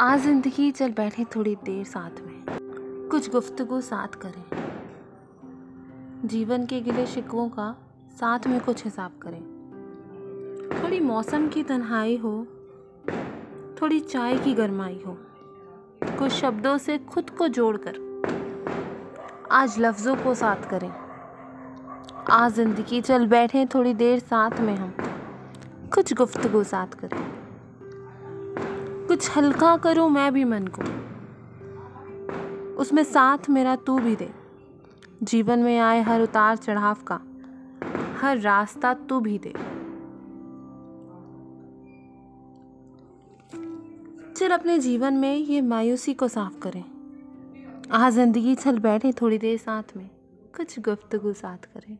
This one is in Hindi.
आ ज़िंदगी चल बैठे थोड़ी देर साथ में। कुछ गुफ्तगु साथ करें। जीवन के गिले शिकवों का साथ में कुछ हिसाब करें। थोड़ी मौसम की तन्हाई हो, थोड़ी चाय की गरमाई हो, कुछ शब्दों से खुद को जोड़कर आज लफ्ज़ों को साथ करें। आज ज़िंदगी चल बैठे थोड़ी देर साथ में हम कुछ गुफ्तगु साथ करें। कुछ हल्का करूँ मैं भी मन को। उसमें साथ मेरा तू भी दे। जीवन में आए हर उतार चढ़ाव का, हर रास्ता तू भी दे। चल अपने जीवन में ये मायूसी को साफ़ करें। आज ज़िंदगी चल बैठे थोड़ी देर साथ में, कुछ गुफ्तगु साथ करें।